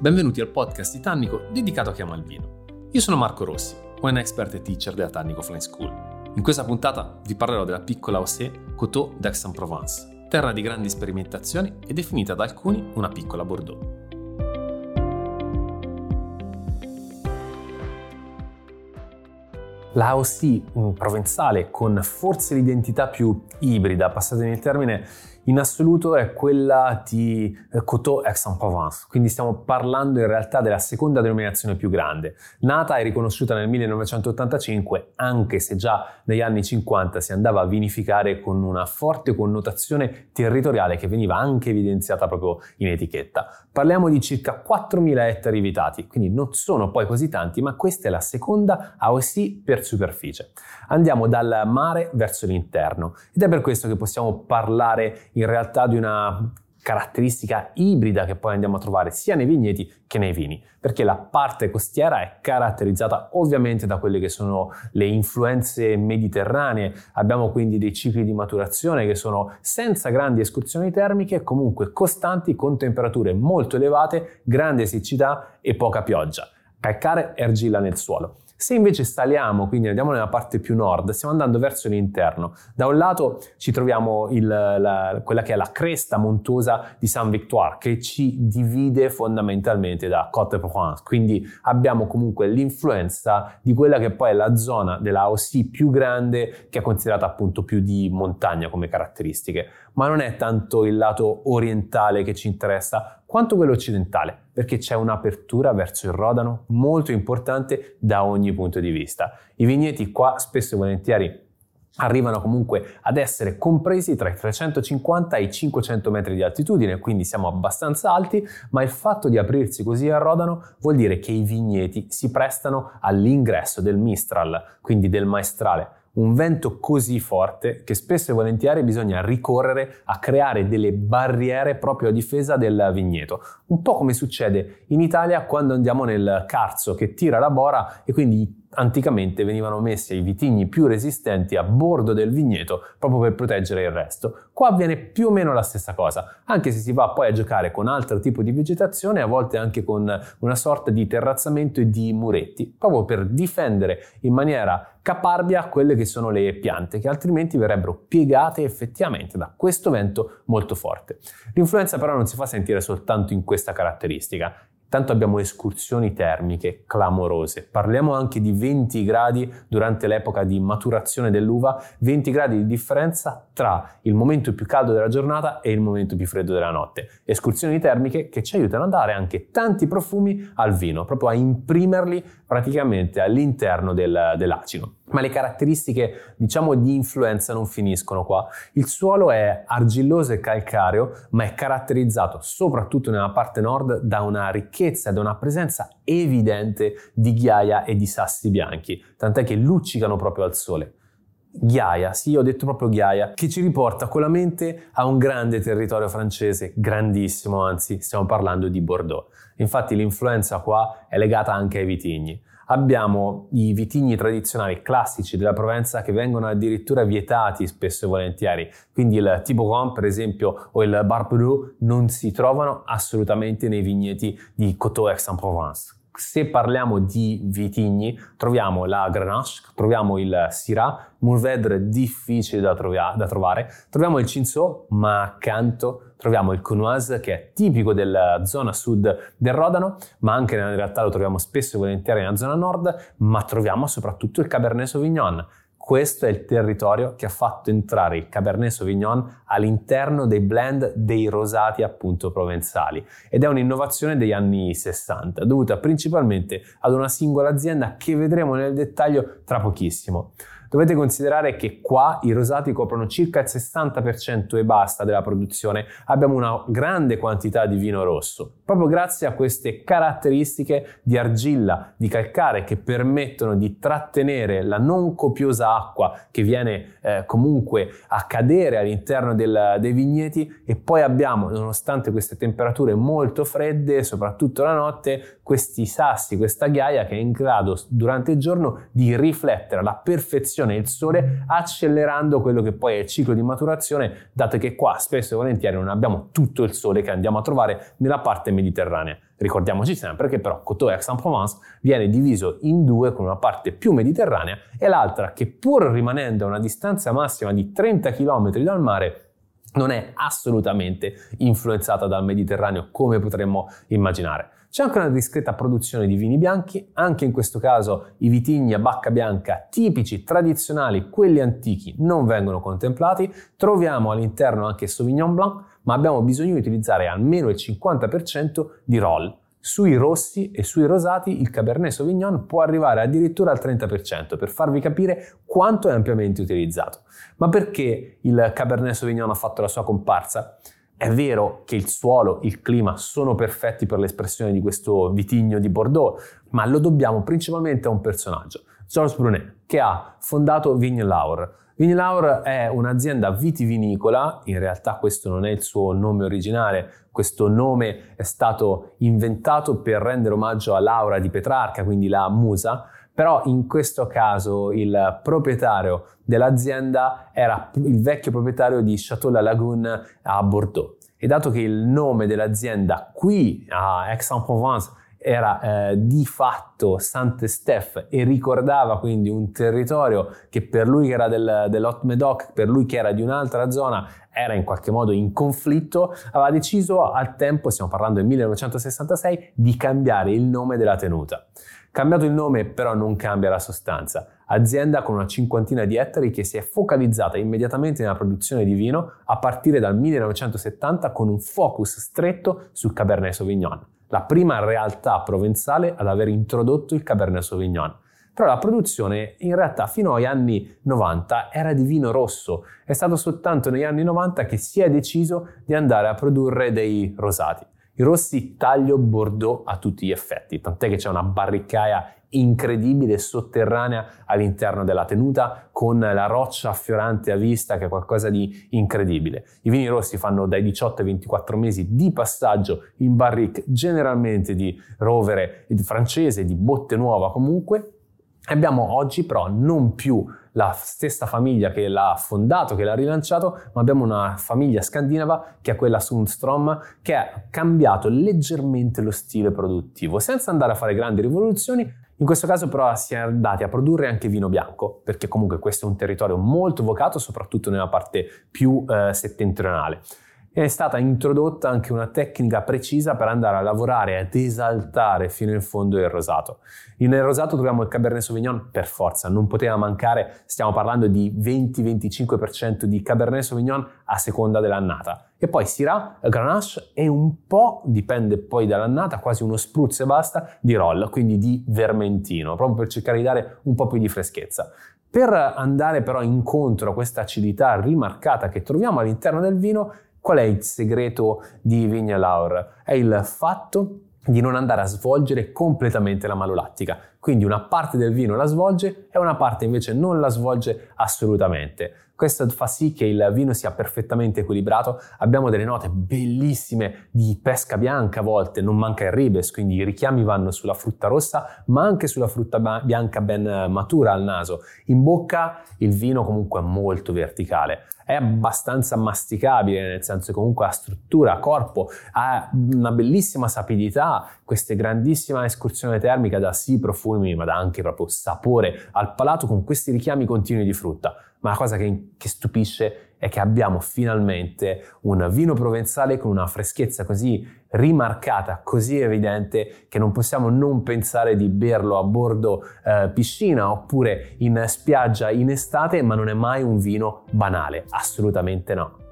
benvenuti al podcast di Tannico dedicato a chi ama il vino. Io sono Marco Rossi, wine expert e teacher della Tannico Flying School. In questa puntata vi parlerò della piccola Osé Coteau d'Aix-en-Provence, terra di grandi sperimentazioni e definita da alcuni una piccola Bordeaux. La OC provenzale con forse l'identità più ibrida, passatemi il termine, in assoluto è quella di eh, Coteau Aix-en-Provence, quindi stiamo parlando in realtà della seconda denominazione più grande, nata e riconosciuta nel 1985, anche se già negli anni 50 si andava a vinificare con una forte connotazione territoriale che veniva anche evidenziata proprio in etichetta. Parliamo di circa 4.000 ettari vitati, quindi non sono poi così tanti, ma questa è la seconda AOC per superficie. Andiamo dal mare verso l'interno ed è per questo che possiamo parlare in realtà di una caratteristica ibrida che poi andiamo a trovare sia nei vigneti che nei vini, perché la parte costiera è caratterizzata ovviamente da quelle che sono le influenze mediterranee, abbiamo quindi dei cicli di maturazione che sono senza grandi escursioni termiche, comunque costanti con temperature molto elevate, grande siccità e poca pioggia, calcare e argilla nel suolo. Se invece saliamo, quindi andiamo nella parte più nord, stiamo andando verso l'interno. Da un lato ci troviamo il, la, quella che è la cresta montuosa di Saint-Victoire che ci divide fondamentalmente da Côte-de-Provence, quindi abbiamo comunque l'influenza di quella che poi è la zona della AOC più grande che è considerata appunto più di montagna come caratteristiche, ma non è tanto il lato orientale che ci interessa quanto quello occidentale, perché c'è un'apertura verso il Rodano molto importante da ogni punto di vista. I vigneti qua spesso e volentieri arrivano comunque ad essere compresi tra i 350 e i 500 metri di altitudine, quindi siamo abbastanza alti, ma il fatto di aprirsi così al Rodano vuol dire che i vigneti si prestano all'ingresso del Mistral, quindi del maestrale un vento così forte che spesso e volentieri bisogna ricorrere a creare delle barriere proprio a difesa del vigneto, un po' come succede in Italia quando andiamo nel carzo che tira la bora e quindi anticamente venivano messi i vitigni più resistenti a bordo del vigneto proprio per proteggere il resto. Qua avviene più o meno la stessa cosa, anche se si va poi a giocare con altro tipo di vegetazione, a volte anche con una sorta di terrazzamento e di muretti, proprio per difendere in maniera caparbia quelle che sono le piante che altrimenti verrebbero piegate effettivamente da questo vento molto forte. L'influenza però non si fa sentire soltanto in questa caratteristica, Tanto abbiamo escursioni termiche clamorose. Parliamo anche di 20 gradi durante l'epoca di maturazione dell'uva, 20 gradi di differenza tra il momento più caldo della giornata e il momento più freddo della notte. Escursioni termiche che ci aiutano a dare anche tanti profumi al vino, proprio a imprimerli praticamente all'interno del, dell'acino. Ma le caratteristiche, diciamo, di influenza non finiscono qua. Il suolo è argilloso e calcareo, ma è caratterizzato soprattutto nella parte nord da una ricchezza e da una presenza evidente di ghiaia e di sassi bianchi, tant'è che luccicano proprio al sole. Ghiaia, sì, ho detto proprio Ghiaia, che ci riporta con la mente a un grande territorio francese, grandissimo, anzi, stiamo parlando di Bordeaux. Infatti l'influenza qua è legata anche ai vitigni. Abbiamo i vitigni tradizionali classici della Provenza che vengono addirittura vietati spesso e volentieri, quindi il Tiboron per esempio o il Barberoux non si trovano assolutamente nei vigneti di Coteau Aix-en-Provence se parliamo di vitigni, troviamo la Grenache, troviamo il Syrah, Mourvedre difficile da, trovia- da, trovare, troviamo il Cinsault, ma accanto troviamo il Conoise che è tipico della zona sud del Rodano, ma anche in realtà lo troviamo spesso e volentieri nella zona nord, ma troviamo soprattutto il Cabernet Sauvignon questo è il territorio che ha fatto entrare il Cabernet Sauvignon all'interno dei blend dei rosati appunto provenzali ed è un'innovazione degli anni 60 dovuta principalmente ad una singola azienda che vedremo nel dettaglio tra pochissimo. Dovete considerare che qua i rosati coprono circa il 60% e basta della produzione, abbiamo una grande quantità di vino rosso, proprio grazie a queste caratteristiche di argilla, di calcare che permettono di trattenere la non copiosa acqua che viene eh, comunque a cadere all'interno del, dei vigneti. E poi abbiamo, nonostante queste temperature molto fredde, soprattutto la notte, questi sassi, questa ghiaia che è in grado durante il giorno di riflettere alla perfezione l'espressione il sole, accelerando quello che poi è il ciclo di maturazione, dato che qua spesso e volentieri non abbiamo tutto il sole che andiamo a trovare nella parte mediterranea. Ricordiamoci sempre che però Coteau Aix-en-Provence viene diviso in due con una parte più mediterranea e l'altra che pur rimanendo a una distanza massima di 30 km dal mare non è assolutamente influenzata dal Mediterraneo come potremmo immaginare. C'è anche una discreta produzione di vini bianchi, anche in questo caso i vitigni a bacca bianca tipici, tradizionali, quelli antichi non vengono contemplati, troviamo all'interno anche Sauvignon Blanc, ma abbiamo bisogno di utilizzare almeno il 50% di roll. Sui rossi e sui rosati il Cabernet Sauvignon può arrivare addirittura al 30% per farvi capire quanto è ampiamente utilizzato. Ma perché il Cabernet Sauvignon ha fatto la sua comparsa? È vero che il suolo, il clima sono perfetti per l'espressione di questo vitigno di Bordeaux, ma lo dobbiamo principalmente a un personaggio, Georges Brunet, che ha fondato Vigne Laur. È un'azienda vitivinicola, in realtà questo non è il suo nome originale, questo nome è stato inventato per rendere omaggio a Laura di Petrarca, quindi la musa, però in questo caso il proprietario dell'azienda era il vecchio proprietario di Château La Lagune a Bordeaux. E dato che il nome dell'azienda qui a Aix-en-Provence era eh, di fatto Saint-Estèphe e ricordava quindi un territorio che per lui che era del, dell'Hot Medoc, per lui che era di un'altra zona, era in qualche modo in conflitto, aveva deciso al tempo, stiamo parlando del 1966, di cambiare il nome della tenuta. Cambiato il nome però non cambia la sostanza. Azienda con una cinquantina di ettari che si è focalizzata immediatamente nella produzione di vino a partire dal 1970 con un focus stretto sul Cabernet Sauvignon la prima realtà provenzale ad aver introdotto il Cabernet Sauvignon. Però la produzione in realtà fino agli anni 90 era di vino rosso. È stato soltanto negli anni 90 che si è deciso di andare a produrre dei rosati. I rossi taglio Bordeaux a tutti gli effetti, tant'è che c'è una barricaia incredibile sotterranea all'interno della tenuta con la roccia affiorante a vista che è qualcosa di incredibile. I vini rossi fanno dai 18 ai 24 mesi di passaggio in barrique generalmente di rovere francese, di botte nuova comunque. Abbiamo oggi però non più la stessa famiglia che l'ha fondato, che l'ha rilanciato, ma abbiamo una famiglia scandinava che è quella Sundstrom che ha cambiato leggermente lo stile produttivo, senza andare a fare grandi rivoluzioni, in questo caso però si è andati a produrre anche vino bianco, perché comunque questo è un territorio molto vocato, soprattutto nella parte più eh, settentrionale è stata introdotta anche una tecnica precisa per andare a lavorare ed esaltare fino in fondo il rosato. Nel rosato troviamo il Cabernet Sauvignon per forza, non poteva mancare, stiamo parlando di 20-25% di Cabernet Sauvignon a seconda dell'annata. E poi Syrah, Grenache e un po', dipende poi dall'annata, quasi uno spruzzo e basta, di Roll, quindi di Vermentino, proprio per cercare di dare un po' più di freschezza. Per andare però incontro a questa acidità rimarcata che troviamo all'interno del vino, Qual è il segreto di Vigna Laur? È il fatto di non andare a svolgere completamente la malolattica. Quindi una parte del vino la svolge e una parte invece non la svolge assolutamente. Questo fa sì che il vino sia perfettamente equilibrato. Abbiamo delle note bellissime di pesca bianca a volte, non manca il ribes, quindi i richiami vanno sulla frutta rossa, ma anche sulla frutta bianca ben matura al naso. In bocca il vino comunque è molto verticale è abbastanza masticabile, nel senso comunque ha struttura, corpo, ha una bellissima sapidità, questa grandissima escursione termica da sì profumi, ma da anche proprio sapore al palato con questi richiami continui di frutta. Ma la cosa che, che stupisce è che abbiamo finalmente un vino provenzale con una freschezza così rimarcata, così evidente che non possiamo non pensare di berlo a bordo eh, piscina oppure in spiaggia in estate, ma non è mai un vino banale, assolutamente no.